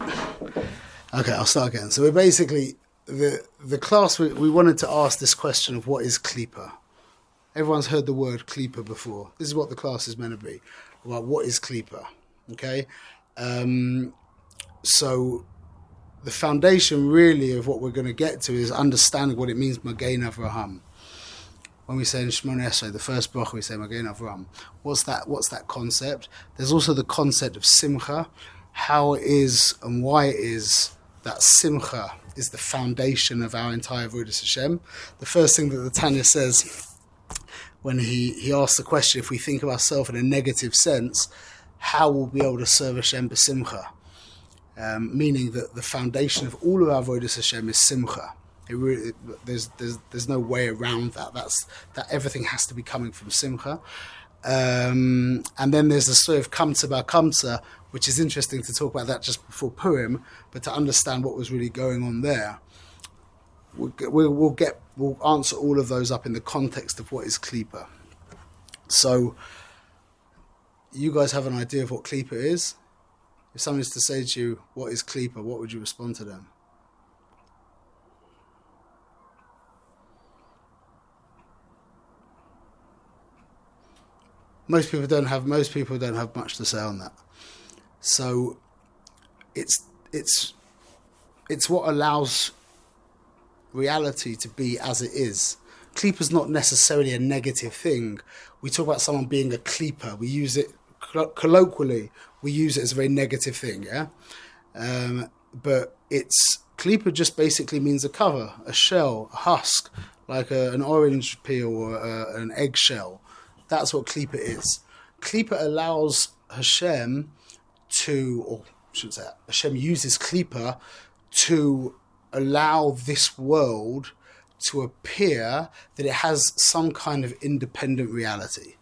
Okay, I'll start again. So we're basically the the class we, we wanted to ask this question of what is Klippa. Everyone's heard the word Klippa before. This is what the class is meant to be about. What is Klippa? Okay, um, so the foundation really of what we're going to get to is understanding what it means Magen Avraham. When we say in Shemona Esrei, the first bracha, we say Magen Avraham. What's that? What's that concept? There's also the concept of Simcha, how it is and why it is that Simcha is the foundation of our entire Avodah Hashem. The first thing that the Tanya says when he, he asks the question, if we think of ourselves in a negative sense, how will we be able to serve Hashem b'simcha? Um, meaning that the foundation of all of our avodas Hashem is simcha. Really, there's there's there's no way around that. That's that everything has to be coming from simcha. Um, and then there's the story of Kamsa Bar Kamsa, which is interesting to talk about that just before Purim, but to understand what was really going on there. We'll, we'll get we'll answer all of those up in the context of what is Klippa. So, you guys have an idea of what Klippa is? If someone is to say to you, What is Klippa? what would you respond to them? Most people don't have most people don't have much to say on that. So it's it's it's what allows reality to be as it is. Klippa is not necessarily a negative thing. We talk about someone being a Klippa. We use it colloquially. We use it as a very negative thing, yeah. Um, but it's Klippa just basically means a cover, a shell, a husk, like a, an orange peel or a, an eggshell. That's what Klippa is. Klippa allows Hashem to, or I shouldn't say that, Hashem uses Klippa to allow this world to appear that it has some kind of independent reality.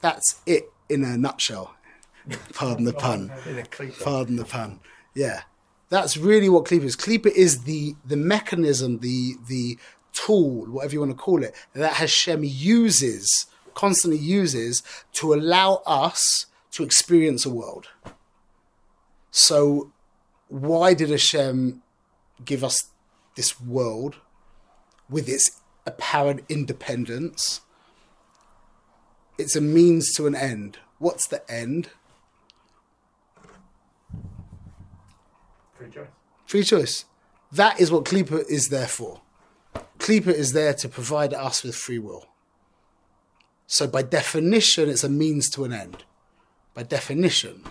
That's it in a nutshell. Pardon the pun. Pardon the pun. Yeah. That's really what Klippa is. Klippa is the, the mechanism, the, the tool, whatever you want to call it, that Hashem uses, constantly uses, to allow us to experience a world. So, why did Hashem give us this world with its apparent independence? It's a means to an end. What's the end? Free choice. Free choice. That is what Klippa is there for. Klippa is there to provide us with free will. So, by definition, it's a means to an end. By definition,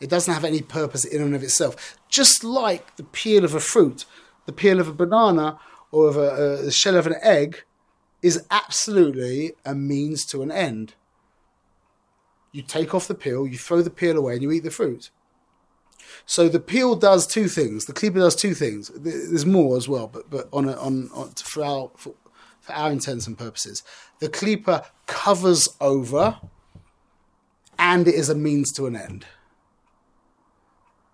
it doesn't have any purpose in and of itself. Just like the peel of a fruit, the peel of a banana, or of a, a shell of an egg, is absolutely a means to an end. You take off the peel, you throw the peel away, and you eat the fruit. So the peel does two things. The Klippa does two things. There's more as well, but but on a, on, on for our for, for our intents and purposes, the Klippa covers over, and it is a means to an end.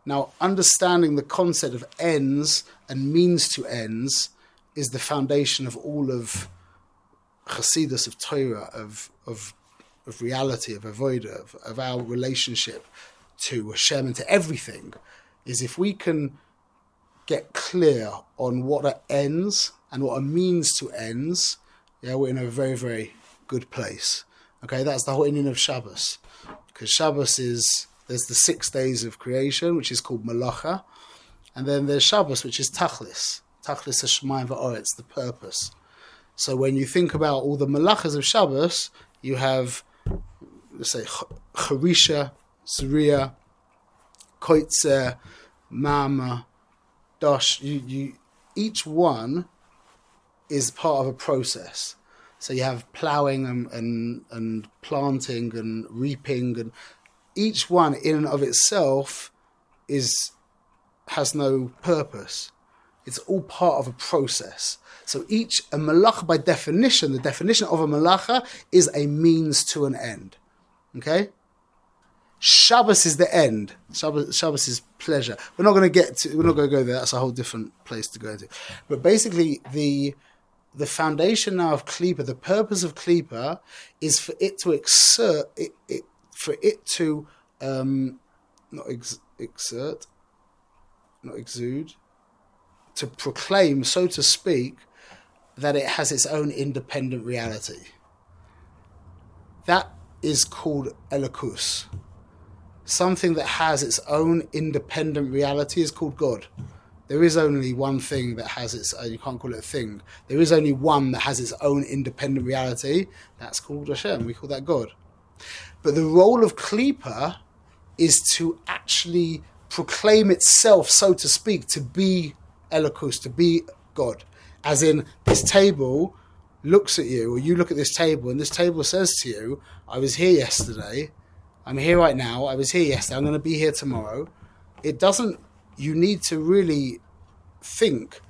Now, understanding the concept of ends and means to ends is the foundation of all of Hasidus, of Torah, of of of reality, of avodah, of, of our relationship to Hashem and to everything, is if we can get clear on what are ends and what are means to ends, yeah, we're in a very, very good place. Okay, that's the whole inyan of Shabbos. Because Shabbos is, there's the six days of creation, which is called Malacha, and then there's Shabbos, which is Tachlis. Tachlis is Hashemayim Va'oretz, the purpose. So when you think about all the Malachas of Shabbos, you have, let's say, Charisha, Surya, Koitzer, Mama, Dosh. You, you, each one is part of a process. So you have ploughing and, and, and planting and reaping, and each one in and of itself is has no purpose. It's all part of a process. So each a malacha by definition, the definition of a malacha is a means to an end. Okay. Shabbos is the end. Shabbos, Shabbos is pleasure. We're not going to get to. We're not going to go there. That's a whole different place to go to. But basically, the the foundation now of Klippa, the purpose of Klippa, is for it to exert it, it for it to um, not ex- exert not exude, to proclaim, so to speak, that it has its own independent reality. That is called elokus. Something that has its own independent reality is called God. There is only one thing that has its own, you can't call it a thing. There is only one that has its own independent reality. That's called Hashem. We call that God. But the role of Klippa is to actually proclaim itself, so to speak, to be Elokus, to be God. As in, this table looks at you, or you look at this table, and this table says to you, I was here yesterday, I'm here right now, I was here yesterday, I'm going to be here tomorrow. It doesn't, you need to really think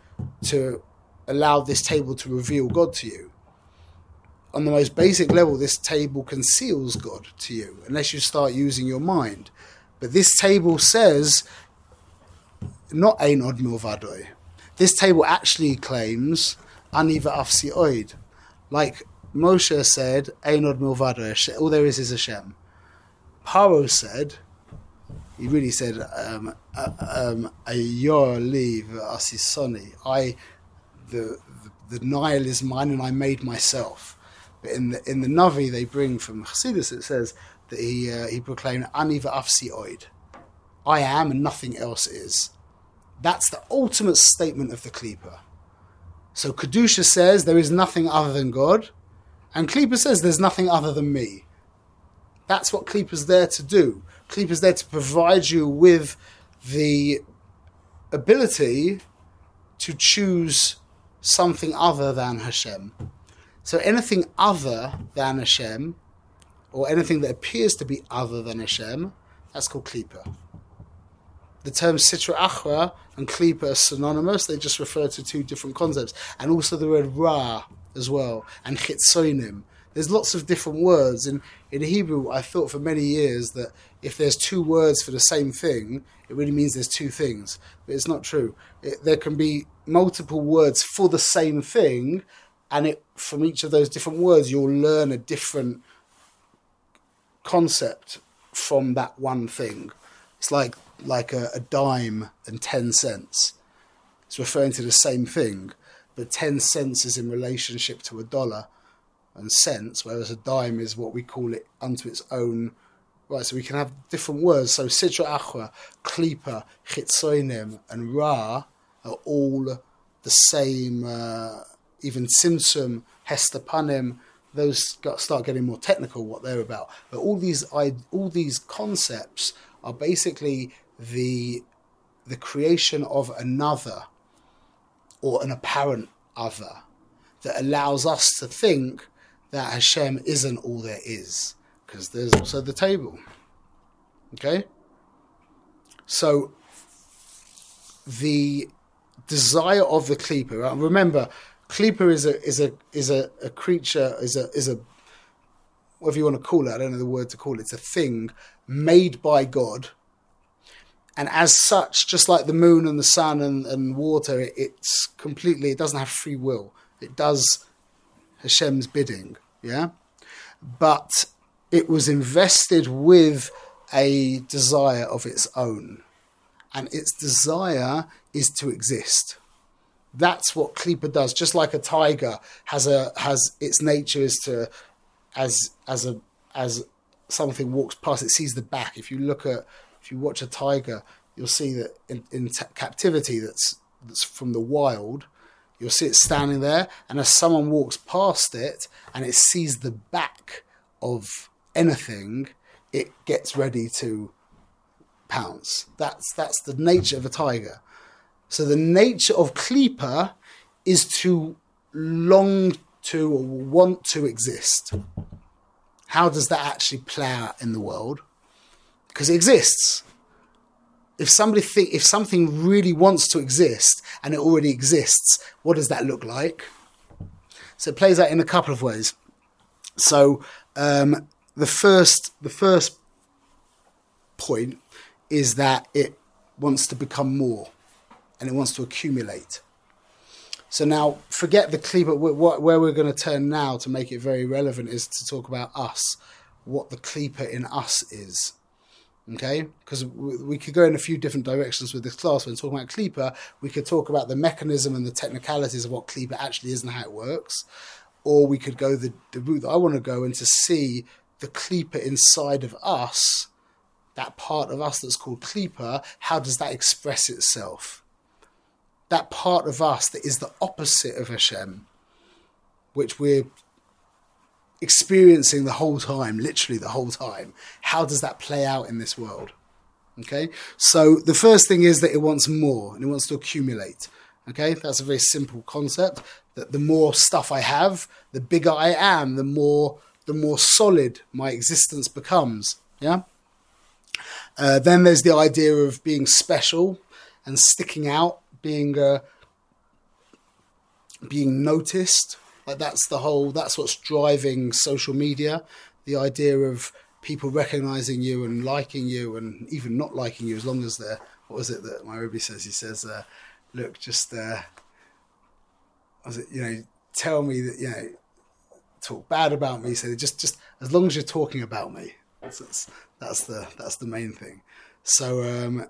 to allow this table to reveal God to you. On the most basic level, this table conceals God to you, unless you start using your mind. But this table says, not Ein Od Milvadoi. This table actually claims Ani Va'afsi Oid. Like Moshe said, Ein Od Milvadoi. All there is is Hashem. Paro said, he really said, um, um, Ayor li asisoni. I, the, the, the Nile is mine and I made myself. But in the, in the Navi they bring from Chassidus, it says, that he uh, he proclaimed ani va'afsi oid. I am and nothing else is. That's the ultimate statement of the Klippa. So Kedusha says there is nothing other than God, and Klippa says there's nothing other than me. That's what Klippa's there to do. Klippa's there to provide you with the ability to choose something other than Hashem. So anything other than Hashem or anything that appears to be other than Hashem, that's called Klippa. The terms Sitra Achra and Klippa are synonymous, they just refer to two different concepts. And also the word Ra as well, and Chitzonim. There's lots of different words. In, in Hebrew, I thought for many years that if there's two words for the same thing, it really means there's two things. But it's not true. It, there can be multiple words for the same thing, and it, from each of those different words, you'll learn a different concept from that one thing. It's like like a, a, dime and ten cents. It's referring to the same thing, but ten cents is in relationship to a dollar and cents, whereas a dime is what we call it unto its own. Right, so we can have different words. So Sitra Achra, Klippa, Chitzoinim, and Ra are all the same. Uh, even Tzimtzum, Hestapanim, those got, start getting more technical what they're about. But all these all these concepts are basically the the creation of another or an apparent other that allows us to think that Hashem isn't all there is because there's also the table. Okay? So the desire of the Klippa, remember, Klippa is a is a is a, a creature is a is a whatever you want to call it. I don't know the word to call it. It's a thing made by God, and as such, just like the moon and the sun and, and water, it, it's completely. It doesn't have free will. It does Hashem's bidding. Yeah, but it was invested with a desire of its own, and its desire is to exist that's what Klippa does. Just like a tiger has a has its nature is to as as a as something walks past, it sees the back. If you look at if you watch a tiger, you'll see that in, in t- captivity that's that's from the wild. You'll see it standing there, and as someone walks past it and it sees the back of anything, it gets ready to pounce. That's that's the nature of a tiger. So the nature of Klippa is to long to or want to exist. How does that actually play out in the world? Because it exists. If somebody think if something really wants to exist and it already exists, what does that look like? So it plays out in a couple of ways. So um, the first the first point is that it wants to become more and it wants to accumulate. So now, forget the Klippa. Where we're going to turn now to make it very relevant is to talk about us, what the Klippa in us is. Okay, because we could go in a few different directions with this class. When talking about Klippa, we could talk about the mechanism and the technicalities of what Klippa actually is and how it works, or we could go the, the route that I want to go and to see the Klippa inside of us, that part of us that's called Klippa, how does that express itself? That part of us that is the opposite of Hashem, which we're experiencing the whole time, literally the whole time. How does that play out in this world? Okay, so the first thing is that it wants more and it wants to accumulate. Okay, that's a very simple concept. That the more stuff I have, the bigger I am, the more the more solid my existence becomes. Yeah. Uh, then there's the idea of being special and sticking out, being uh, being noticed. Like that's the whole. That's what's driving social media. The idea of people recognizing you and liking you, and even not liking you, as long as they're. What was it that my Rebbe says? He says, uh, "Look, just uh, was it? You know, tell me that you know, talk bad about me. So just, just as long as you're talking about me, that's that's, that's the that's the main thing. So um,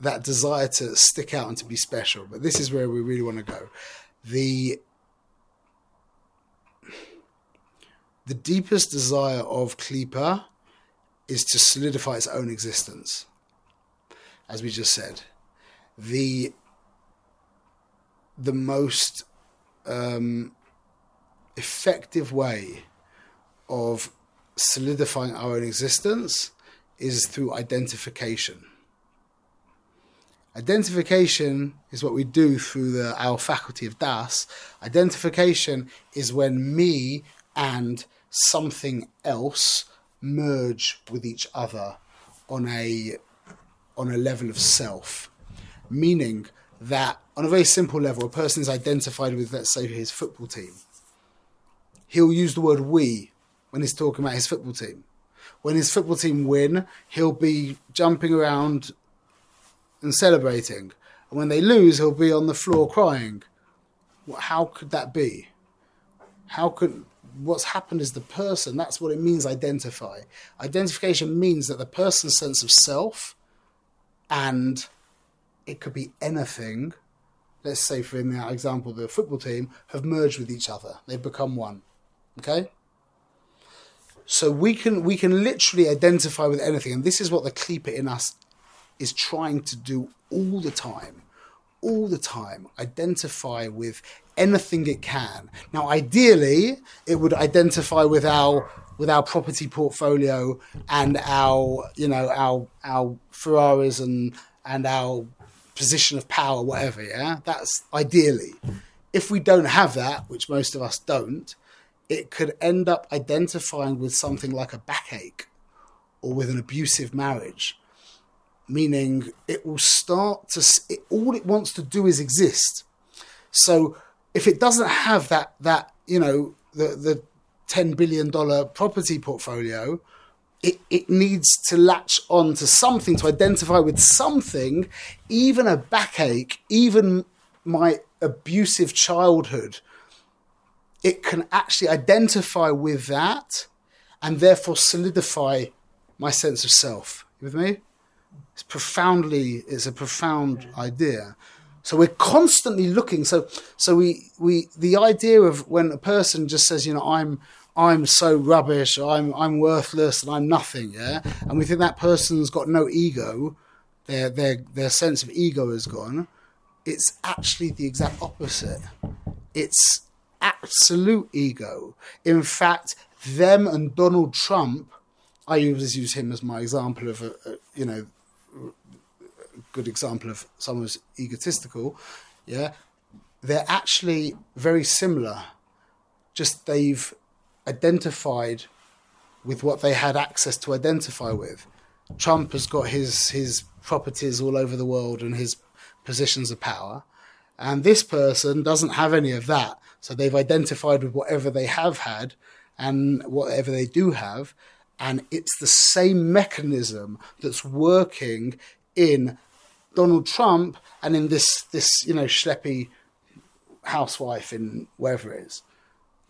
that desire to stick out and to be special. But this is where we really want to go. The the deepest desire of Klippa is to solidify its own existence. As we just said, the the most um, effective way of solidifying our own existence is through identification. Identification is what we do through the, our faculty of Das. Identification is when me and something else merge with each other on a on a level of self. Meaning that on a very simple level a person is identified with let's say his football team. He'll use the word we when he's talking about his football team. When his football team win he'll be jumping around and celebrating. And when they lose he'll be on the floor crying. How could that be? How could what's happened is the person. That's what it means. Identify. Identification means that the person's sense of self, and it could be anything. Let's say, for in that example, the football team have merged with each other. They've become one. Okay. So we can we can literally identify with anything, and this is what the Klippa in us is trying to do all the time all the time identify with anything it can. Now, ideally, it would identify with our with our property portfolio and our you know our our Ferraris and and our position of power, whatever. Yeah, that's ideally. If we don't have that, which most of us don't, it could end up identifying with something like a backache or with an abusive marriage meaning it will start to it, all it wants to do is exist so if it doesn't have that that you know the the 10 billion dollar property portfolio it, it needs to latch on to something to identify with something even a backache even my abusive childhood. It can actually identify with that and therefore solidify my sense of self. You with me? It's profoundly it's a profound idea so we're constantly looking. So so we we the idea of when a person just says you know i'm i'm so rubbish i'm i'm worthless and i'm nothing yeah? And we think that person's got no ego their their their sense of ego is gone it's actually the exact opposite. It's absolute ego. In fact them and donald trump i always use him as my example of a, a you know good example of someone who's egotistical, yeah, they're actually very similar. Just they've identified with what they had access to identify with. Trump has got his his properties all over the world and his positions of power, and this person doesn't have any of that. So they've identified with whatever they have had and whatever they do have, and it's the same mechanism that's working in Donald Trump and in this this you know schleppy housewife in wherever it is.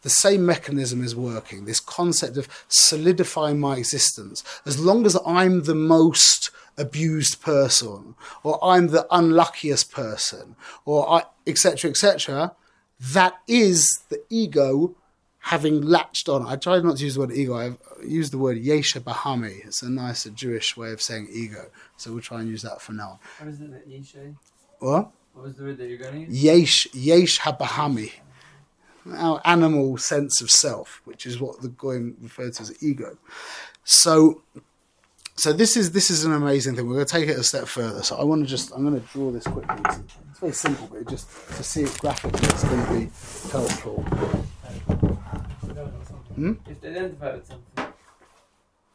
the same mechanism is working. This concept of solidifying my existence. As long as I'm the most abused person, or I'm the unluckiest person, or I, etc., etc., that is the ego having latched on. I tried not to use the word ego. I've used the word yesh habahami. It's a nicer Jewish way of saying ego. So we'll try and use that for now. What is it that say? What? What was the word that you're going to use? Yesh, yesh habahami. Our animal sense of self, which is what the Goyim referred to as ego. So, so this is this is an amazing thing. We're going to take it a step further. So I want to just I'm going to draw this quickly. It's very simple, but just to see it graphically, it's going to be helpful. Hmm? You have to identify with something.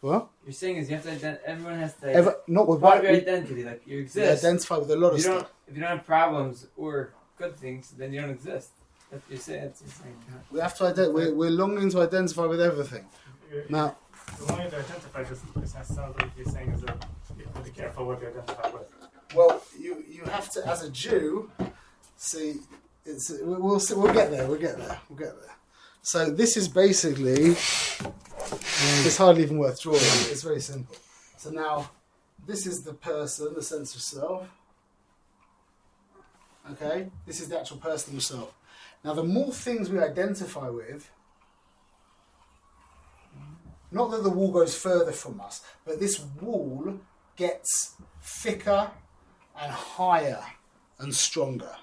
What? You're saying is you have to ident- everyone has to Ever, not with part what of your we, identity, like you we exist. identify with a lot of If you don't stuff. if you don't have problems or good things, then you don't exist. That's what you're saying. That's what you're saying. We have to identify. We're, we're longing to identify with everything. Now, The one to identify just this sounds like you're saying is that you have to be careful what you identify with. Well, you you have to, as a Jew, see. It's we'll we'll see, we'll get there. We'll get there. We'll get there. So this is basically. It's hardly even worth drawing. It's very simple. So now, this is the person, the sense of self. Okay, this is the actual person himself. Now, the more things we identify with, not that the wall goes further from us, but this wall gets thicker and higher and stronger.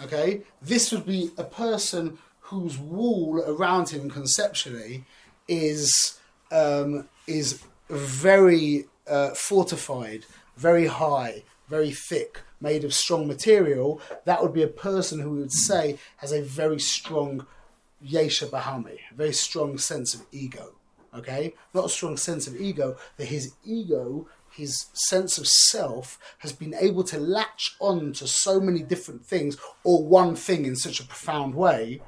Okay, this would be a person whose wall around him conceptually is um, is very uh, fortified, very high, very thick, made of strong material. That would be a person who we would say has a very strong yesh habahami, a very strong sense of ego. Okay, not a strong sense of ego, that his ego, his sense of self, has been able to latch on to so many different things, or one thing in such a profound way,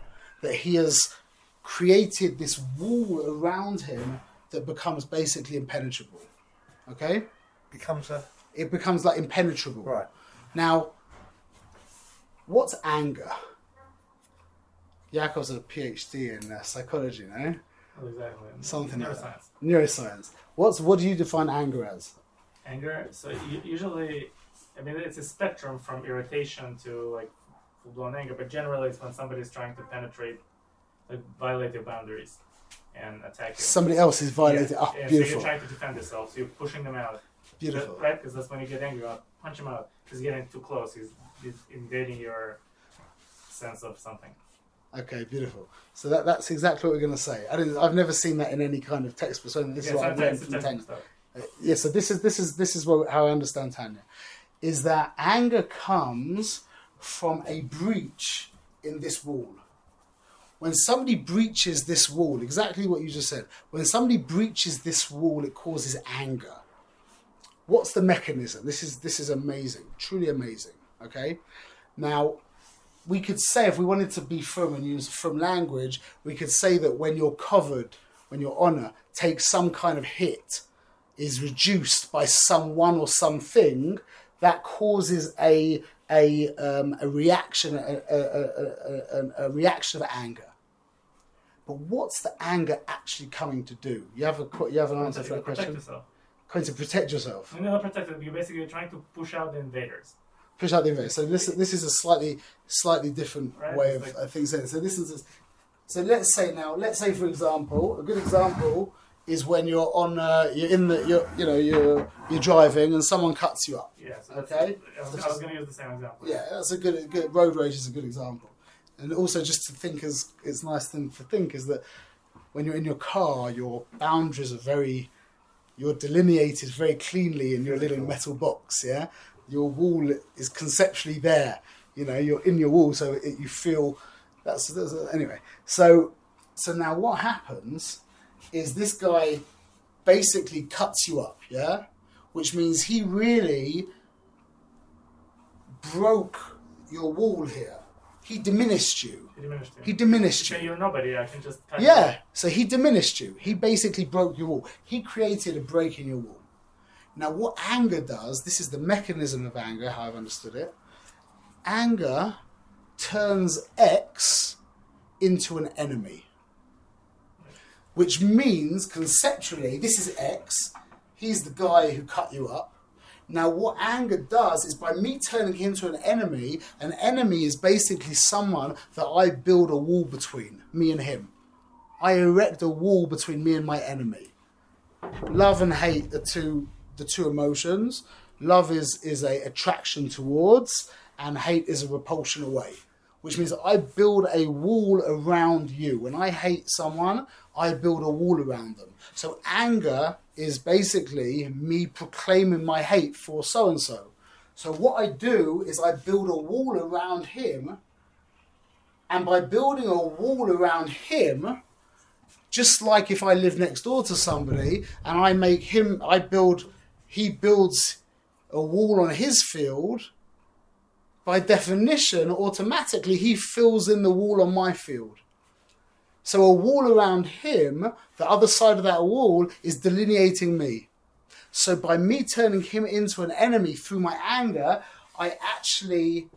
that he has created this wall around him that becomes basically impenetrable. Okay, becomes a it becomes like impenetrable. right. Now, what's anger? Yaakov's a PhD in uh, psychology, no? Well, exactly. Something like Neuroscience. Neuroscience. What's what do you define anger as? Anger. So u- usually, I mean, it's a spectrum from irritation to like full blown anger, but generally, it's when somebody's trying to penetrate, like violate your boundaries, and attack you. Somebody else is violating. Yeah. Oh, Yeah, So beautiful, you're trying to defend yourself. So you're pushing them out. beautiful. Right? Because that's when you get angry. You punch him out. He's getting too close. He's, he's invading your sense of something. Okay, beautiful. So that, that's exactly what we're going to say. I didn't, I've never seen that in any kind of textbook. So this yeah, is what I've learned from Tanya. Uh, yeah, so this is this is this is what, how I understand Tanya, is that anger comes from a breach in this wall. When somebody breaches this wall, exactly what you just said. When somebody breaches this wall, it causes anger. What's the mechanism? This is this is amazing, truly amazing. Okay, now we could say if we wanted to be firm and use firm language, we could say that when you're covered, when your honor takes some kind of hit, is reduced by someone or something, that causes a a um, a reaction, a, a, a, a, a reaction of anger. But what's the anger actually coming to do? You have a you have an answer for that protect question. yourself. Going to protect yourself. You're not protected. You're basically trying to push out the invaders. push out the invaders. So this this is a slightly slightly different Right, way it's of like- things. So this is so let's say now let's say for example a good example is when you're on uh, you're in the you're you know you're you're driving and someone cuts you up. Yeah. So that's, Okay. I was, was going to use the same example. Yeah, that's a good, good road rage is a good example. And also just to think as it's a nice thing to think is that when you're in your car, your boundaries are very you're delineated very cleanly in your little metal box, yeah? Your wall is conceptually there. You know, you're in your wall so it, you feel that's, that's anyway. So so now what happens is this guy basically cuts you up, yeah? Which means he really broke your wall here. He diminished you. He diminished you. He diminished You you. you're nobody. I can just cut you Yeah. off. So he diminished you. He basically broke your wall. He created a break in your wall. Now, what anger does, this is the mechanism of anger, how I've understood it. Anger turns X into an enemy. Which means conceptually, this is X, he's the guy who cut you up. Now, what anger does is by me turning him into an enemy, an enemy is basically someone that I build a wall between, me and him. I erect a wall between me and my enemy. Love and hate are two the two emotions. Love is is a attraction towards, and hate is a repulsion away. Which means I build a wall around you. When I hate someone, I build a wall around them. So anger is basically me proclaiming my hate for so and so. So what I do is I build a wall around him, and by building a wall around him, just like if I live next door to somebody and I make him, I build, he builds a wall on his field, by definition, automatically he fills in the wall on my field. So a wall around him, the other side of that wall is delineating me. So by me turning him into an enemy through my anger, I actually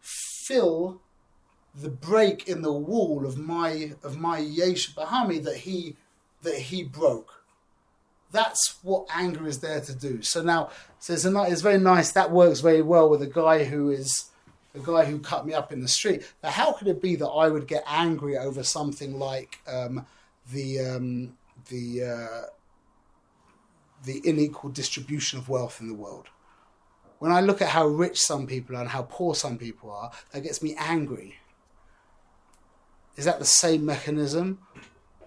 fill the break in the wall of my of my Yesh Bahami that he that he broke. That's what anger is there to do. So now, so it's, a, it's very nice. That works very well with a guy who is the guy who cut me up in the street. But how could it be that I would get angry over something like um, the um, the uh, the unequal distribution of wealth in the world? When I look at how rich some people are and how poor some people are, that gets me angry. Is that the same mechanism,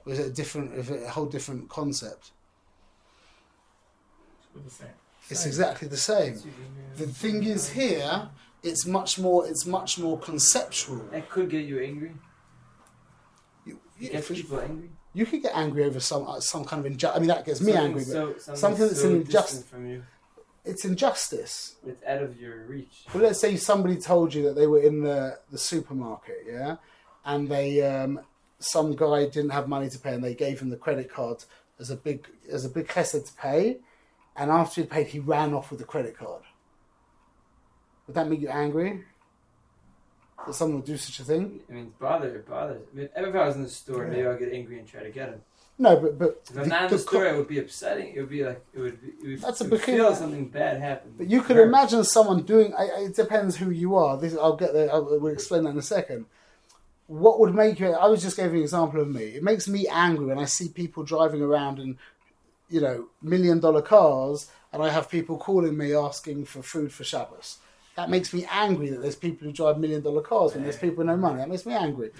or is it a different, is it a whole different concept? It's the same. It's exactly the same. The thing is here, it's much more. It's much more conceptual. It could get you angry. You, Get you, people angry. you could get angry over some uh, some kind of injustice. I mean, that gets me angry, So, something, something that's so injustice. from you. it's injustice. It's out of your reach. Well, let's say somebody told you that they were in the, the supermarket, yeah, and they um, some guy didn't have money to pay, and they gave him the credit card as a big as a big chesed to pay, and after he paid, he ran off with the credit card. Would that make you angry? That someone would do such a thing? I mean, bother, bother. I mean, if I was in the store, Yeah. maybe I'd get angry and try to get him. No, but but If I'm not in the the store, co- it would be upsetting. It would be like it would. Be, it would That's a it would big- feel something bad happened. But you could imagine someone doing. I- It depends who you are. This I'll get there. I will explain that in a second. What would make you? I was just giving an example of me. It makes me angry when I see people driving around in, you know, million dollar cars, and I have people calling me asking for food for Shabbos. That makes me angry that there's people who drive million dollar cars when there's people with no money. That makes me angry.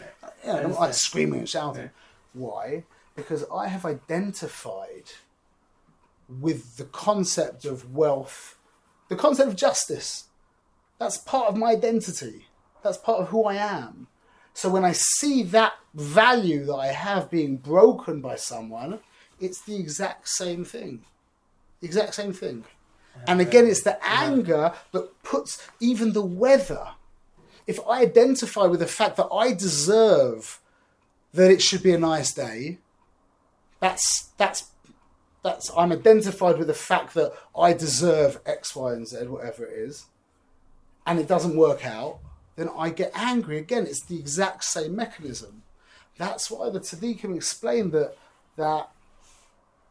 You know, I'm like screaming and shouting. Why? Because I have identified with the concept of wealth, the concept of justice. That's part of my identity. That's part of who I am. So when I see that value that I have being broken by someone, it's the exact same thing. The exact same thing. And again, it's the anger that puts even the weather. If I identify with the fact that I deserve that it should be a nice day, that's that's that's I'm identified with the fact that I deserve X, Y, and Z, whatever it is, and it doesn't work out, then I get angry again. It's the exact same mechanism. That's why the Tzaddikim explained that that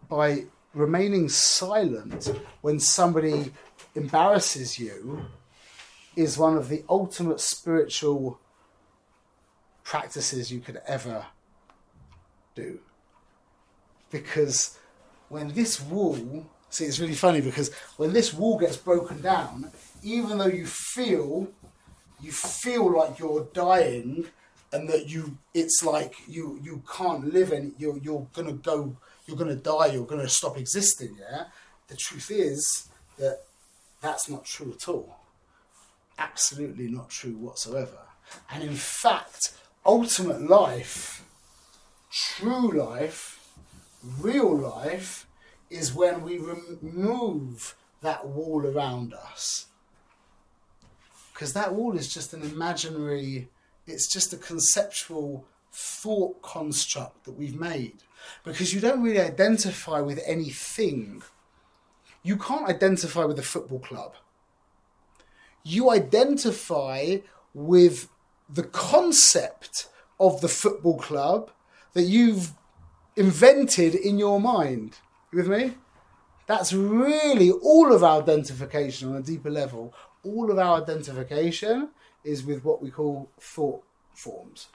by remaining silent when somebody embarrasses you is one of the ultimate spiritual practices you could ever do. Because when this wall, see, it's really funny because when this wall gets broken down, even though you feel, you feel like you're dying, and that you, it's like you you can't live and you're you're gonna go, you're gonna die, you're gonna stop existing. Yeah, the truth is that that's not true at all. Absolutely not true whatsoever. And in fact, ultimate life, true life, real life is when we remove that wall around us. Because that wall is just an imaginary, it's just a conceptual thought construct that we've made. Because you don't really identify with anything. You can't identify with a football club. You identify with the concept of the football club that you've invented in your mind. You with me? That's really all of our identification on a deeper level. All of our identification is with what we call thought forms.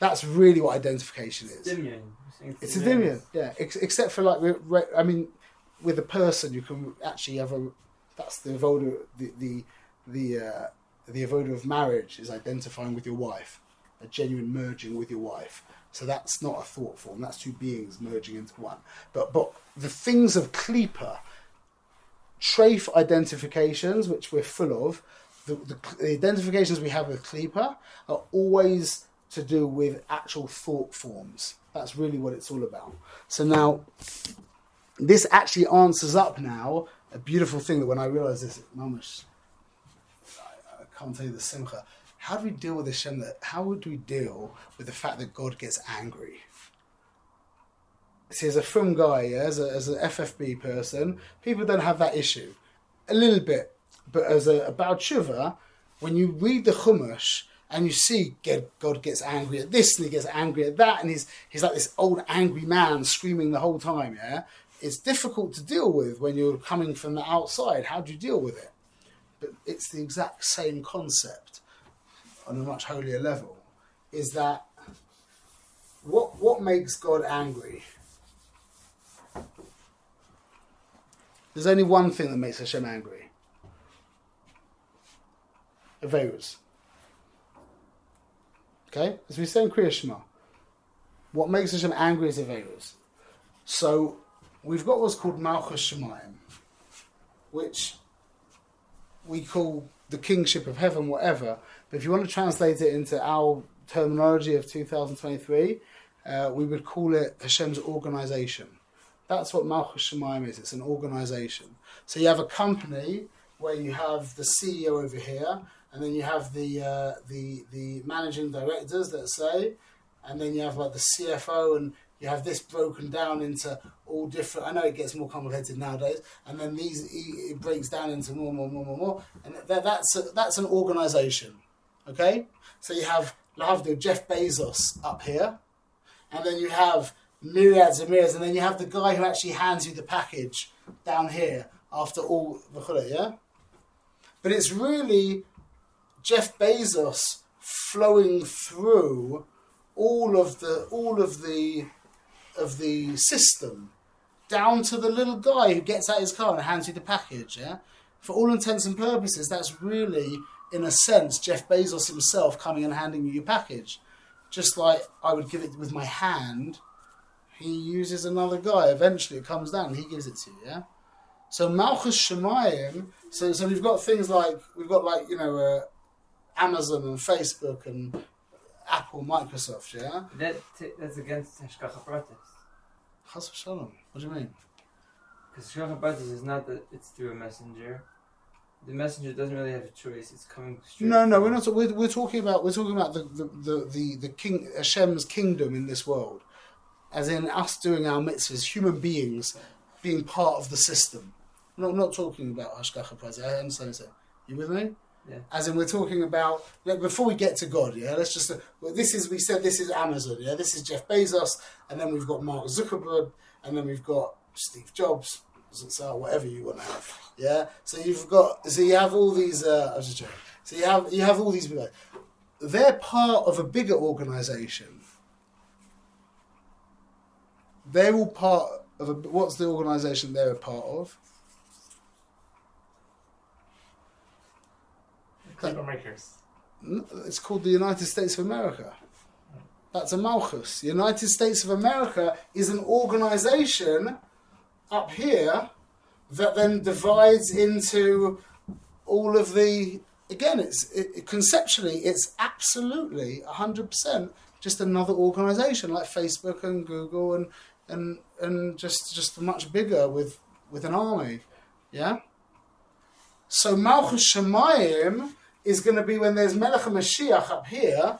That's really what identification is. It's a dimion, yeah. Ex- except for like, re- re- I mean, with a person, you can actually have a. That's the avoda, the the the uh, the avoda of marriage is identifying with your wife, a genuine merging with your wife. So that's not a thought form. That's two beings merging into one. But but the things of klipa, trafe identifications, which we're full of, the, the, the identifications we have with klipa are always to do with actual thought forms. That's really what it's all about. So now, this actually answers up now a beautiful thing that when I realised this, mamash, I, I can't tell you the simcha. How do we deal with this Shem? That how would we deal with the fact that God gets angry? See, as a film guy, yeah, as a, as an FFB person, people don't have that issue. A little bit. But as a, a Baal Tshuva, when you read the Chumash and you see God gets angry at this and he gets angry at that, and he's, he's like this old angry man screaming the whole time, yeah? It's difficult to deal with when you're coming from the outside. How do you deal with it? But it's the exact same concept on a much holier level. Is that what what makes God angry? There's only one thing that makes Hashem angry. Averas. Okay? As we say in Kriya Shema, what makes Hashem angry is Averas. So we've got what's called Malchus Shemayim, which we call the kingship of heaven, whatever. But if you want to translate it into our terminology of 2023, uh, we would call it Hashem's organization. That's what Malchus Shemayim is. It's an organization. So you have a company where you have the CEO over here, and then you have the uh, the the managing directors, let's say, and then you have like the CFO, and you have this broken down into all different. I know it gets more complicated nowadays, and then these it breaks down into more, more, more, more, more, and that, that's a, that's an organization. Okay, so you have l'havdil Jeff Bezos up here, and then you have myriads and myriads, and then you have the guy who actually hands you the package down here after all the yeah. But it's really Jeff Bezos flowing through all of the all of the of the system down to the little guy who gets out his car and hands you the package. Yeah, for all intents and purposes, that's really, in a sense, Jeff Bezos himself coming and handing you your package. Just like I would give it with my hand, he uses another guy. Eventually, it comes down he gives it to you. Yeah. So Malchus Shemayim. So so we've got things like we've got like you know uh, Amazon and Facebook and Apple, Microsoft. Yeah. That that's against Hashgacha Pratis. Chas v'shalom. What do you mean? Because Hashgacha Pratis is not that it's through a messenger. The messenger doesn't really have a choice. It's coming straight. No, no, we're not. We're, we're talking about we're talking about the the, the, the, the king Hashem's kingdom in this world, as in us doing our mitzvahs, human beings being part of the system. I'm not, I'm not talking about Hashgacha Pratis. I understand. what you're saying. You with me? Yeah. As in, we're talking about like, before we get to God. Yeah, let's just. Well, this is we said this is Amazon. Yeah, this is Jeff Bezos, and then we've got Mark Zuckerberg, and then we've got Steve Jobs, so whatever you want to have. Yeah. So you've got. So you have all these. Uh, I was just joking. So you have you have all these people. They're part of a bigger organization. They're all part of a. What's the organization they're a part of? Makers. It's called the United States of America. That's a Malchus. The United States of America is an organization up here that then divides into all of the. Again, it's it, conceptually, it's absolutely hundred percent just another organization like Facebook and Google and and and just just much bigger with with an army, yeah. So Malchus Shemayim is going to be when there's Melech Mashiach up here,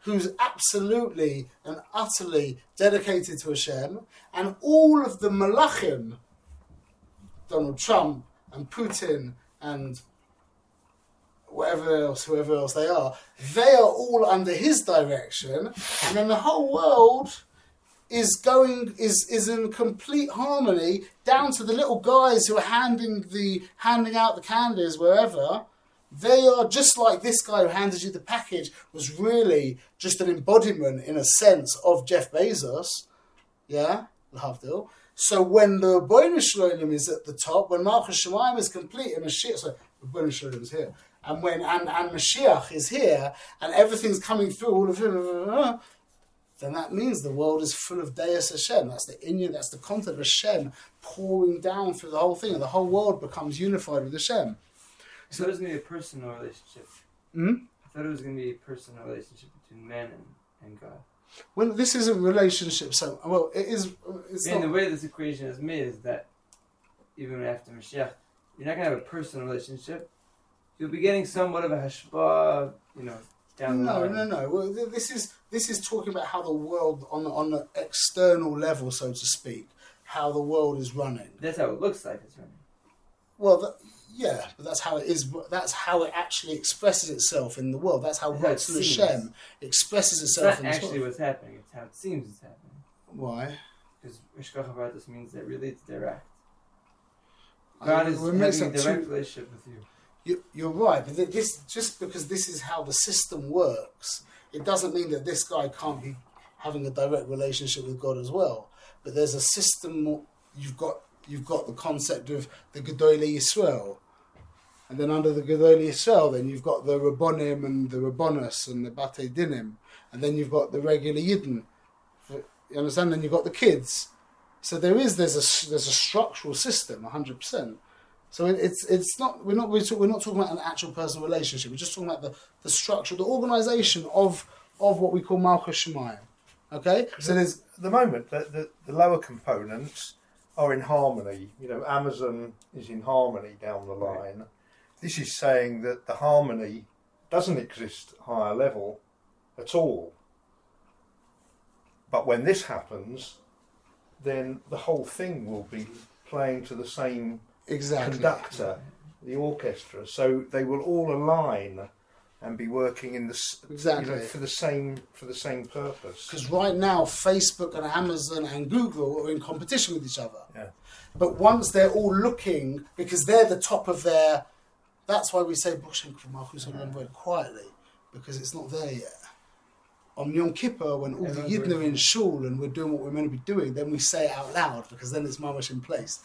who's absolutely and utterly dedicated to Hashem, and all of the Malachim, Donald Trump and Putin and whatever else, whoever else they are, they are all under his direction, and then the whole world is going is is in complete harmony down to the little guys who are handing the handing out the candies wherever. They are just like this guy who handed you the package was really just an embodiment, in a sense, of Jeff Bezos. Yeah, l'havdil. So when the Boina Shalom is at the top, when Malchus Shemaim is complete and Mashiach, so Boina Shalom is here, and when and, and Mashiach is here, and everything's coming through all of it, then that means the world is full of Deus Hashem. That's the Inyan, that's the content of Hashem pouring down through the whole thing, and the whole world becomes unified with Hashem. I thought it was going to be a personal relationship. Hmm? I thought it was going to be a personal relationship between man and, and God. Well, this is a relationship, so well, it is. It's mean, not. the way this equation is made is that even after Mashiach, you're not going to have a personal relationship. You'll be getting somewhat of a hashpa, you know, down the No, line. no, no. Well, th- this is this is talking about how the world, on the, on the external level, so to speak, how the world is running. That's how it looks like it's running. Well, th yeah, but that's how it is. That's how it actually expresses itself in the world. That's how Ratzon. Hashem expresses It's itself not in actually world. what's happening, it's how it seems it's happening. Why? Because Vartas means that really it's direct. I- God is we having a direct two- relationship with you. You, you're right, but this just because this is how the system works, it doesn't mean that this guy can't be having a direct relationship with God as well. But there's a system. You've got you've got the concept of the Gedolei Yisrael, and then under the Gedolei Yisrael, then you've got the Rabbonim and the Rabbonis and the Bate Dinim, and then you've got the regular Yidden. You understand? Then you've got the kids. So there is there's a there's a structural system, hundred percent. So it, it's it's not we're not we're, talk, we're not talking about an actual personal relationship. We're just talking about the, the structure, the organisation of of what we call Malchus Shemayim. Okay, so there's At the moment, the, the, the lower components are in harmony. You know, Amazon is in harmony down the line. This is saying that the harmony doesn't exist at higher level at all. But when this happens, then the whole thing will be playing to the same exactly conductor, the orchestra. So they will all align and be working in the Exactly. you know, for the same for the same purpose. because right now Facebook and Amazon and Google are in competition with each other. Yeah. But once they're all looking, because they're the top of their, that's why we say Boshen Malchus very quietly, because it's not there yet. On Yom Kippur, when all the Yidden are in working. shul and we're doing what we're meant to be doing, then we say it out loud because then it's mamash in place.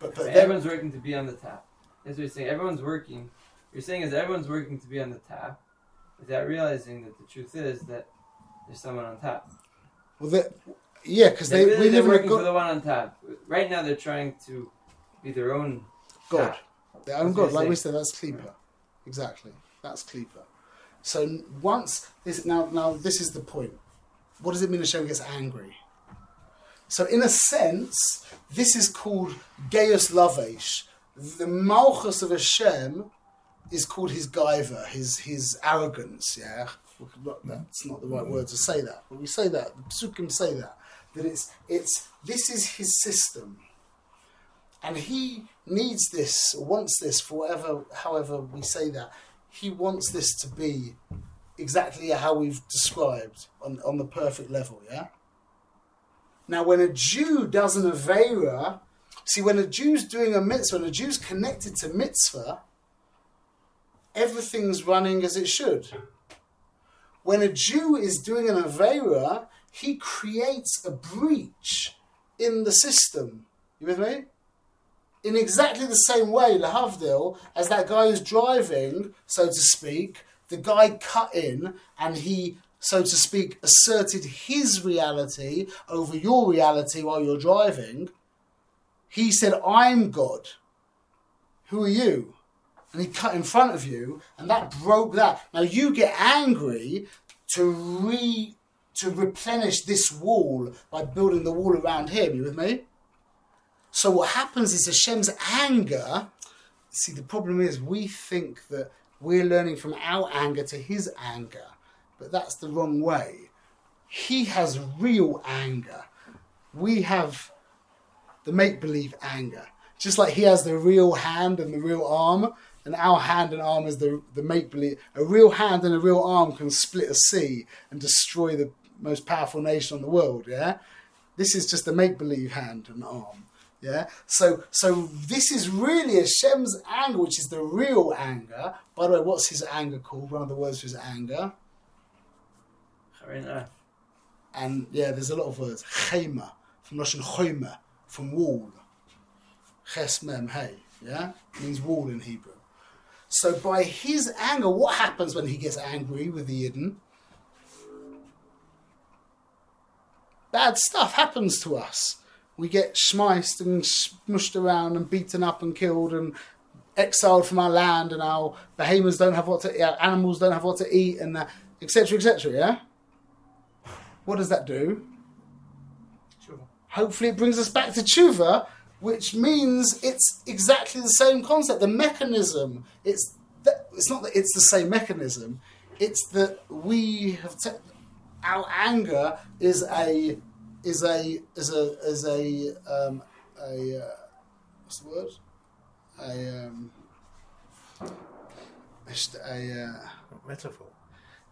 But but everyone's working to be on the top. That's what you're saying. Everyone's working. You're saying is everyone's working to be on the top, without realizing that the truth is that there's someone on top. well, they- yeah, because They, they, really, we they're live in a for the one on top. Right now, they're trying to be their own God. top. Their own That's God, like we said, that's Klippa. Exactly. That's Klippa. So once this now now this is the point. What does it mean Hashem gets angry? So in a sense, this is called Gei'us Lavesh. The Malchus of Hashem is called his gaiva, his his arrogance, yeah. That's not the right mm-hmm. word to say that, but we say that. The psukim say that. That it's it's this is his system and he needs this wants this for whatever however we say that. He wants this to be exactly how we've described on, on the perfect level yeah? Now when a jew does an avera see when a jew's doing a mitzvah when a jew's connected to mitzvah everything's running as it should. When a jew is doing an avera he creates a breach in the system. You with me in exactly the same way, l'havdil, as that guy who's driving, so to speak, the guy cut in and he, so to speak, asserted his reality over your reality while you're driving. He said, I'm God. Who are you? And he cut in front of you, and that broke that. Now you get angry to re to replenish this wall by building the wall around him. You with me? So what happens is Hashem's anger. See, the problem is we think that we're learning from our anger to his anger, but that's the wrong way. He has real anger. We have the make believe anger. Just like he has the real hand and the real arm, and our hand and arm is the the make believe. A real hand and a real arm can split a sea and destroy the most powerful nation on the world. Yeah, this is just the make believe hand and arm. Yeah, so so this is really Hashem's anger, which is the real anger. By the way, what's his anger called? One of the words for his anger. Harina. And yeah, there's a lot of words. Chema, from Russian chomer, from wall. Ches mem hey, yeah? means wall in Hebrew. So by his anger, what happens when he gets angry with the Yidden? Bad stuff happens to us. We get schmeiced and smushed around and beaten up and killed and exiled from our land and our behemoths don't have what to our animals don't have what to eat and that etc etc yeah what does that do Sure. hopefully it brings us back to tshuva, which means it's exactly the same concept. The mechanism, it's that, it's not that it's the same mechanism. It's that we have te- our anger is a is a is a is a um, a uh, what's the word a um, a, uh, Metaphor.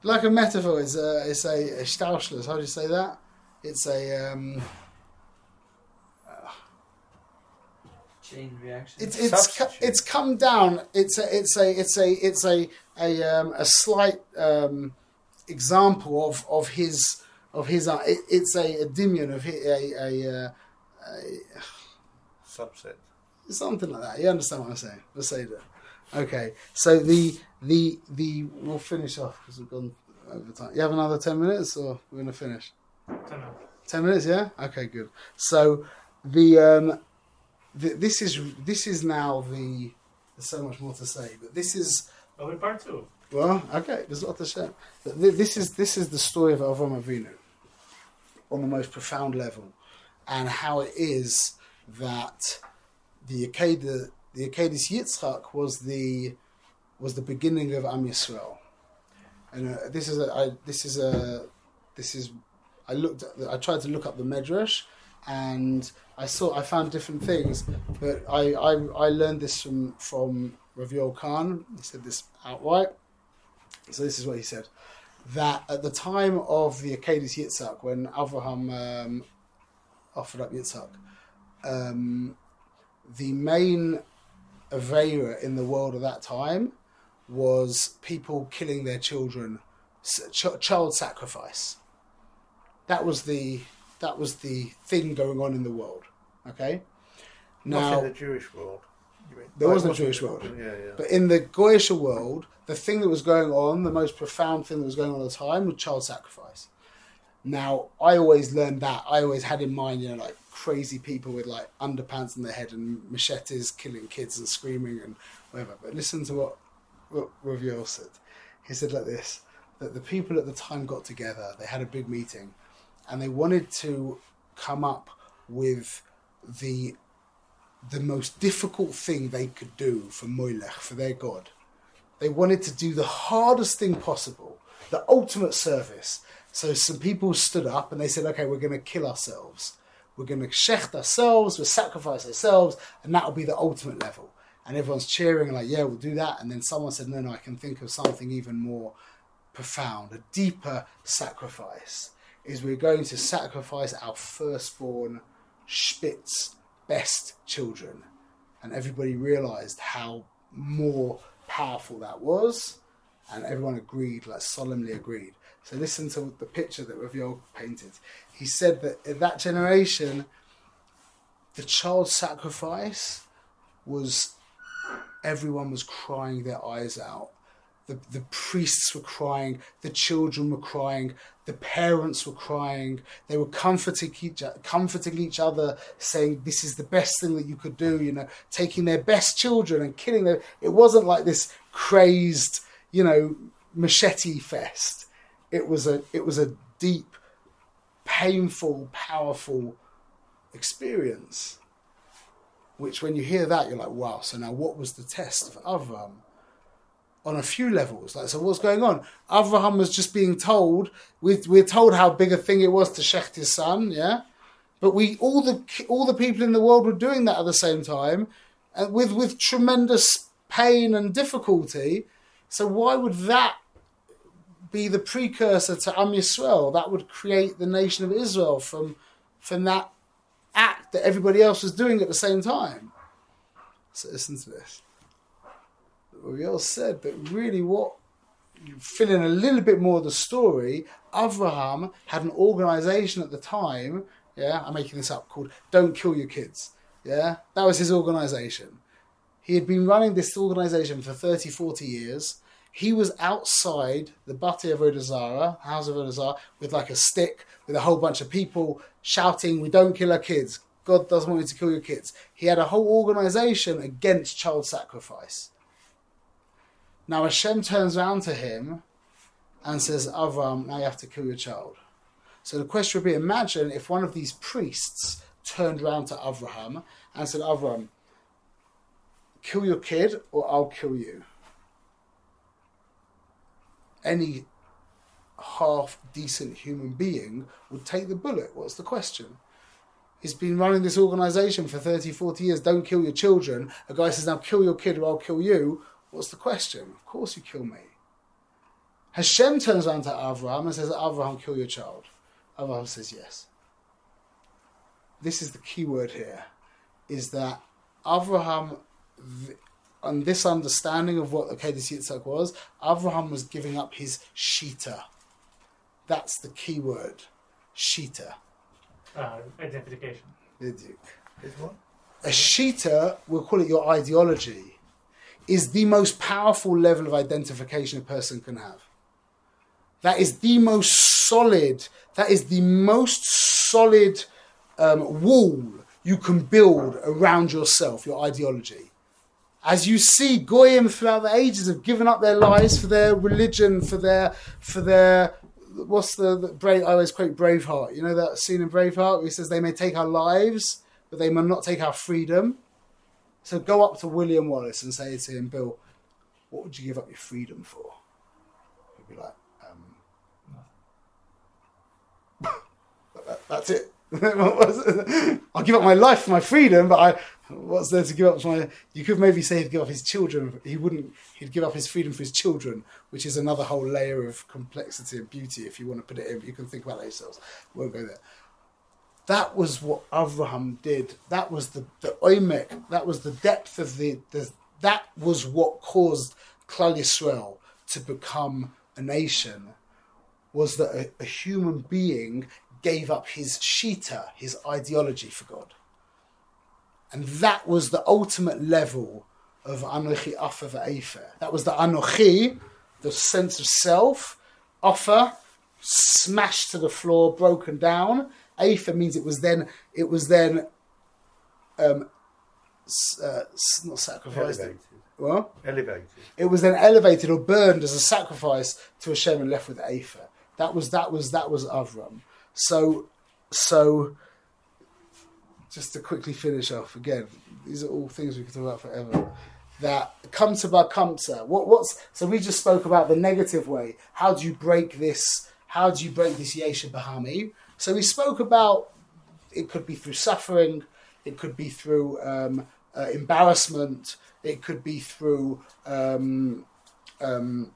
like a metaphor. It's a it's a, a Stauschluss. How do you say that? It's a um, Chain reaction. it's it's co- it's come down. It's a it's a it's a it's a a um, a slight um, example of of his of his. Uh, it, it's a, a dimion of hi- a a, uh, a Subset. something like that. You understand what I'm saying? Let's say that. Okay, so the the the we'll finish off because we've gone over time. You have another ten minutes, or we're gonna finish. Don't know. Ten minutes, yeah. Okay, good. So the um, the, this is this is now the. There's so much more to say, but this is Well, in part two. well, okay. There's a lot to say. This is this is the story of Avram Avinu on the most profound level, and how it is that the Akeda, the Akeidas Yitzchak was the was the beginning of Am Yisrael, and uh, this is a I, this is a this is I looked at I tried to look up the Medrash, and I saw I found different things, but I I, I learned this from from Rav Yoel Kahn. He said this outright. So this is what he said: that at the time of the Akeidas Yitzhak, when Avraham um, offered up Yitzhak, um, the main avera in the world at that time was people killing their children, ch- child sacrifice. That was the that was the thing going on in the world. Okay. Not Now, in the Jewish world. There it wasn't a Jewish world. Yeah, yeah. But in the Goyish world, the thing that was going on, the most profound thing that was going on at the time, was child sacrifice. Now, I always learned that. I always had in mind, you know, like crazy people with like underpants in their head and machetes killing kids and screaming and whatever. But listen to what, what Rav Yoel said. He said like this that the people at the time got together, they had a big meeting, and they wanted to come up with the the most difficult thing they could do for Moilech, for their God. They wanted to do the hardest thing possible, the ultimate service. So some people stood up and they said, okay, we're going to kill ourselves. We're going to shecht ourselves, we'll sacrifice ourselves, and that'll be the ultimate level. And everyone's cheering, like, yeah, we'll do that. And then someone said, no, no, I can think of something even more profound, a deeper sacrifice. Is we're going to sacrifice our firstborn spitz best children. And everybody realized how more powerful that was. And everyone agreed, like solemnly agreed. So listen to the picture that Rav Yoel painted. He said that in that generation, the child sacrifice was everyone was crying their eyes out. The, the priests were crying, the children were crying, the parents were crying. They were comforting each, comforting each other, saying, This is the best thing that you could do, you know, taking their best children and killing them. It wasn't like this crazed, you know, machete fest. It was a it was a deep, painful, powerful experience. Which when you hear that, you're like, wow, so now what was the test for Avram? Um, on a few levels. Like, so what's going on? Avraham was just being told, we're, we're told how big a thing it was to shecht his son, yeah? But we, all the, all the people in the world were doing that at the same time, and with, with tremendous pain and difficulty. So why would that be the precursor to Am Yisrael? That would create the nation of Israel from from that act that everybody else was doing at the same time. So listen to this. Uriel said that really what you fill in a little bit more of the story, Avraham had an organization at the time, yeah, I'm making this up, called Don't Kill Your Kids. Yeah, that was his organization. He had been running this organization for 30, 40 years. He was outside the Bate of Avodah Zarah, House of Avodah Zarah, with like a stick, with a whole bunch of people shouting, We don't kill our kids. God doesn't want you to kill your kids. He had a whole organization against child sacrifice. Now Hashem turns around to him and says, Avram, now you have to kill your child. So the question would be imagine if one of these priests turned around to Avraham and said, Avram, kill your kid or I'll kill you. Any half decent human being would take the bullet. What's the question? He's been running this organization for 30, 40 years. Don't kill your children. A guy says, now kill your kid or I'll kill you. What's the question? Of course you kill me. Hashem turns around to Avraham and says, Avraham, kill your child. Avraham says, yes. This is the key word here, is that Avraham, on this understanding of what the Kedes Yitzhak was, Avraham was giving up his shita. That's the key word, shita. Uh, identification. Is what? A shita, we'll call it your ideology, is the most powerful level of identification a person can have. That is the most solid, that is the most solid um, wall you can build around yourself, your ideology. As you see, Goyim throughout the ages have given up their lives for their religion, for their, for their, what's the, the brave, I always quote Braveheart. You know that scene in Braveheart where he says they may take our lives, but they may not take our freedom. So go up to William Wallace and say to him, Bill, what would you give up your freedom for? He'd be like, um, "That- that's it. I'll give up my life for my freedom, but I, what's there to give up? For my, you could maybe say he'd give up his children. He wouldn't. He'd give up his freedom for his children, which is another whole layer of complexity and beauty. If you want to put it in, you can think about that yourselves. We'll go there. That was what Avraham did. That was the the oimek. That was the depth of the, the that was what caused Klal Yisrael to become a nation. Was that a, a human being gave up his shita, his ideology for God. And that was the ultimate level of Anochi Afa Ve'efer. That was the Anochi, the sense of self, Afa, smashed to the floor, broken down. Afa means it was then, it was then, um, uh, not sacrificed. Elevated. Well, Elevated. it was then elevated or burned as a sacrifice to Hashem and left with Afa. That was that was that was Avram. So so just to quickly finish off again, these are all things we could talk about forever. That come to bar kamsa. What what's so we just spoke about the negative way. How do you break this? How do you break this yesh habahami? So we spoke about it could be through suffering, it could be through um, uh, embarrassment, it could be through um, um,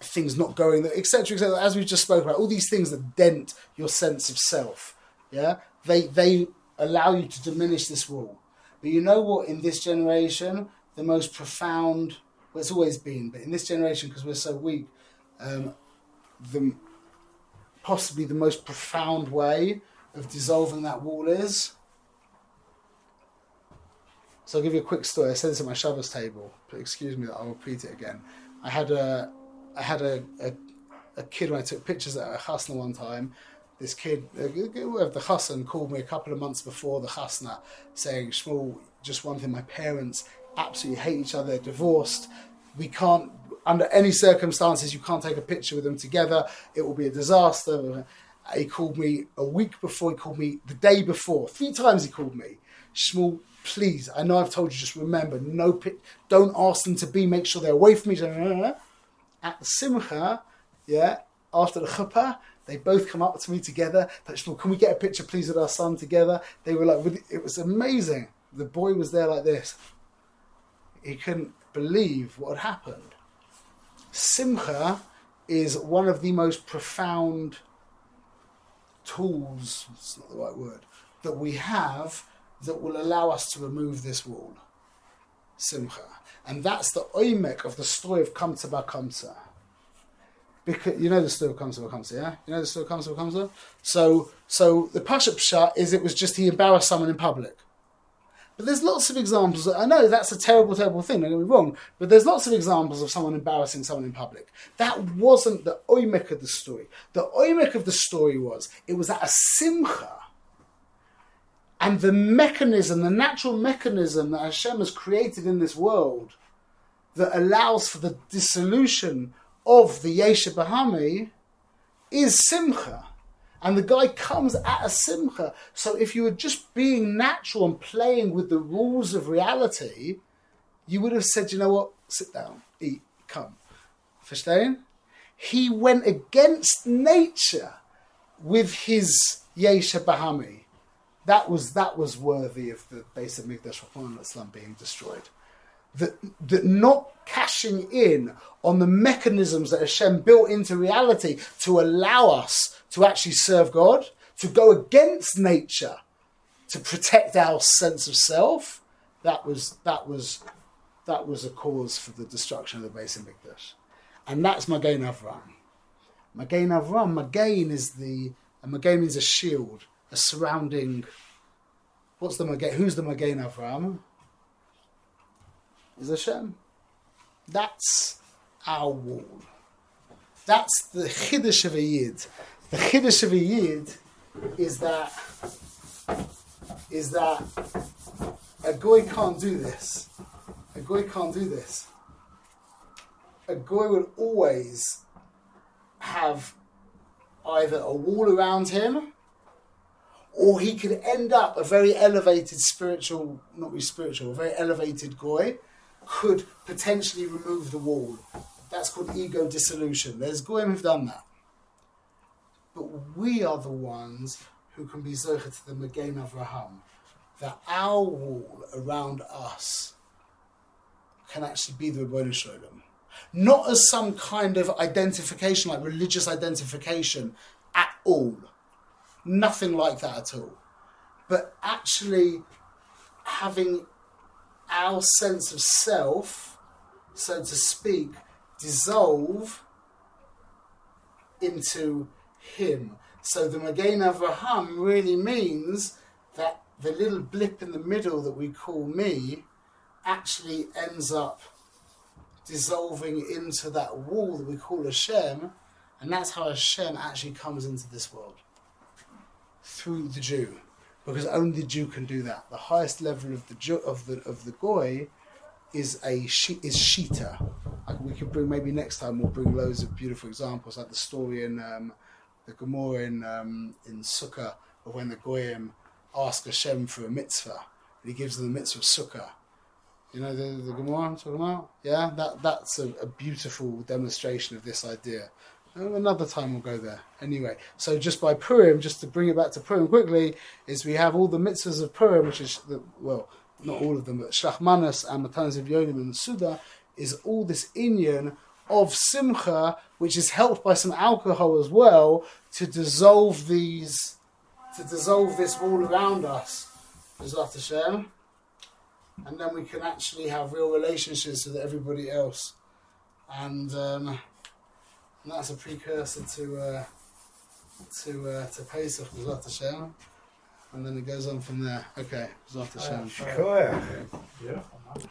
things not going, etc., etc. As we just spoke about, all these things that dent your sense of self, yeah, they they allow you to diminish this wall. But you know what? In this generation, the most profound, well, it's always been, but in this generation, because we're so weak, um, the possibly the most profound way of dissolving that wall is. So I'll give you a quick story. I said this at my Shabbos table, but excuse me that I'll repeat it again. I had a, I had a, a, a kid when I took pictures at a chasna one time. This kid, the chassan, called me a couple of months before the chasna, saying, "Shmuel, just one thing. My parents absolutely hate each other. They're divorced. We can't, under any circumstances, you can't take a picture with them together. It will be a disaster." He called me a week before. He called me the day before. Three times he called me. Shmuel, please. I know I've told you. Just remember, no. Pic- don't ask them to be. Make sure they're away from each other. At the simcha, yeah, after the chuppah, they both come up to me together. Like, Shmuel, can we get a picture, please, with our son together? They were like, it was amazing. The boy was there like this. He couldn't. believe what had happened. Simcha is one of the most profound tools, it's not the right word, that we have that will allow us to remove this wall. Simcha. And that's the oimek of the story of Kamsa Bar Kamsa. Because you know the story of Kamsa Bar Kamsa, yeah? You know the story of Kamsa Bar Kamsa? So so the Pashut Pshat is it was just he embarrassed someone in public. But there's lots of examples. I know that's a terrible, terrible thing. Don't get me wrong. But there's lots of examples of someone embarrassing someone in public. That wasn't the oimek of the story. The oimek of the story was it was at a simcha, and the mechanism, the natural mechanism that Hashem has created in this world, that allows for the dissolution of the yesh habahami, is simcha and the guy comes at a simcha. So if you were just being natural and playing with the rules of reality, you would have said, you know what, sit down, eat, come. Verstehen? He went against nature with his yesh habahami. That was that was worthy of the base of Mikdash Islam being destroyed that that not cashing in on the mechanisms that Hashem built into reality to allow us to actually serve God, to go against nature, to protect our sense of self, that was that was that was a cause for the destruction of the base of Mikdash. And that's Magen Avram. Magen Avram, Magen is the and Magen means a shield, a surrounding what's the Magen who's the Magen Avram? Is Hashem. That's our wall. That's the Chiddush of a Yid. The Chiddush of a Yid is that is that a goy can't do this. A goy can't do this. A goy will always have either a wall around him or he could end up a very elevated spiritual, not really spiritual, a very elevated goy, could potentially remove the wall. That's called ego dissolution. There's goyim who've done that. But we are the ones who can be zocher to the Magen Avraham, that our wall around us can actually be the Ribono Shel Olam. Not as some kind of identification, like religious identification, at all. Nothing like that at all. But actually having our sense of self, so to speak, dissolve into Him. So the Magen Avraham really means that the little blip in the middle that we call me actually ends up dissolving into that wall that we call Hashem, and that's how Hashem actually comes into this world through the Jew because only the Jew can do that. The highest level of the Jew, of the of the goy is a is shita. Like we can bring maybe next time we'll bring loads of beautiful examples, like the story in um, the Gemara in um, in Sukkah of when the goyim ask Hashem for a mitzvah, and He gives them the mitzvah of Sukkah. You know the, the Gemara I'm talking about? Yeah, that that's a, a beautiful demonstration of this idea. Another time we'll go there. Anyway, so just by Purim, just to bring it back to Purim quickly, is we have all the mitzvahs of Purim, which is, the, well, not all of them, but Shlachmanas and Matanas of Yonim and Suda, is all this inyan of Simcha, which is helped by some alcohol as well, to dissolve these, to dissolve this wall around us. B'ezras Hashem. And then we can actually have real relationships with everybody else. And, um, and that's a precursor to uh, to uh, to Pesach, B'ezras Hashem, and then it goes on from there. Okay, B'ezras Hashem. Shkoyach. Yeah.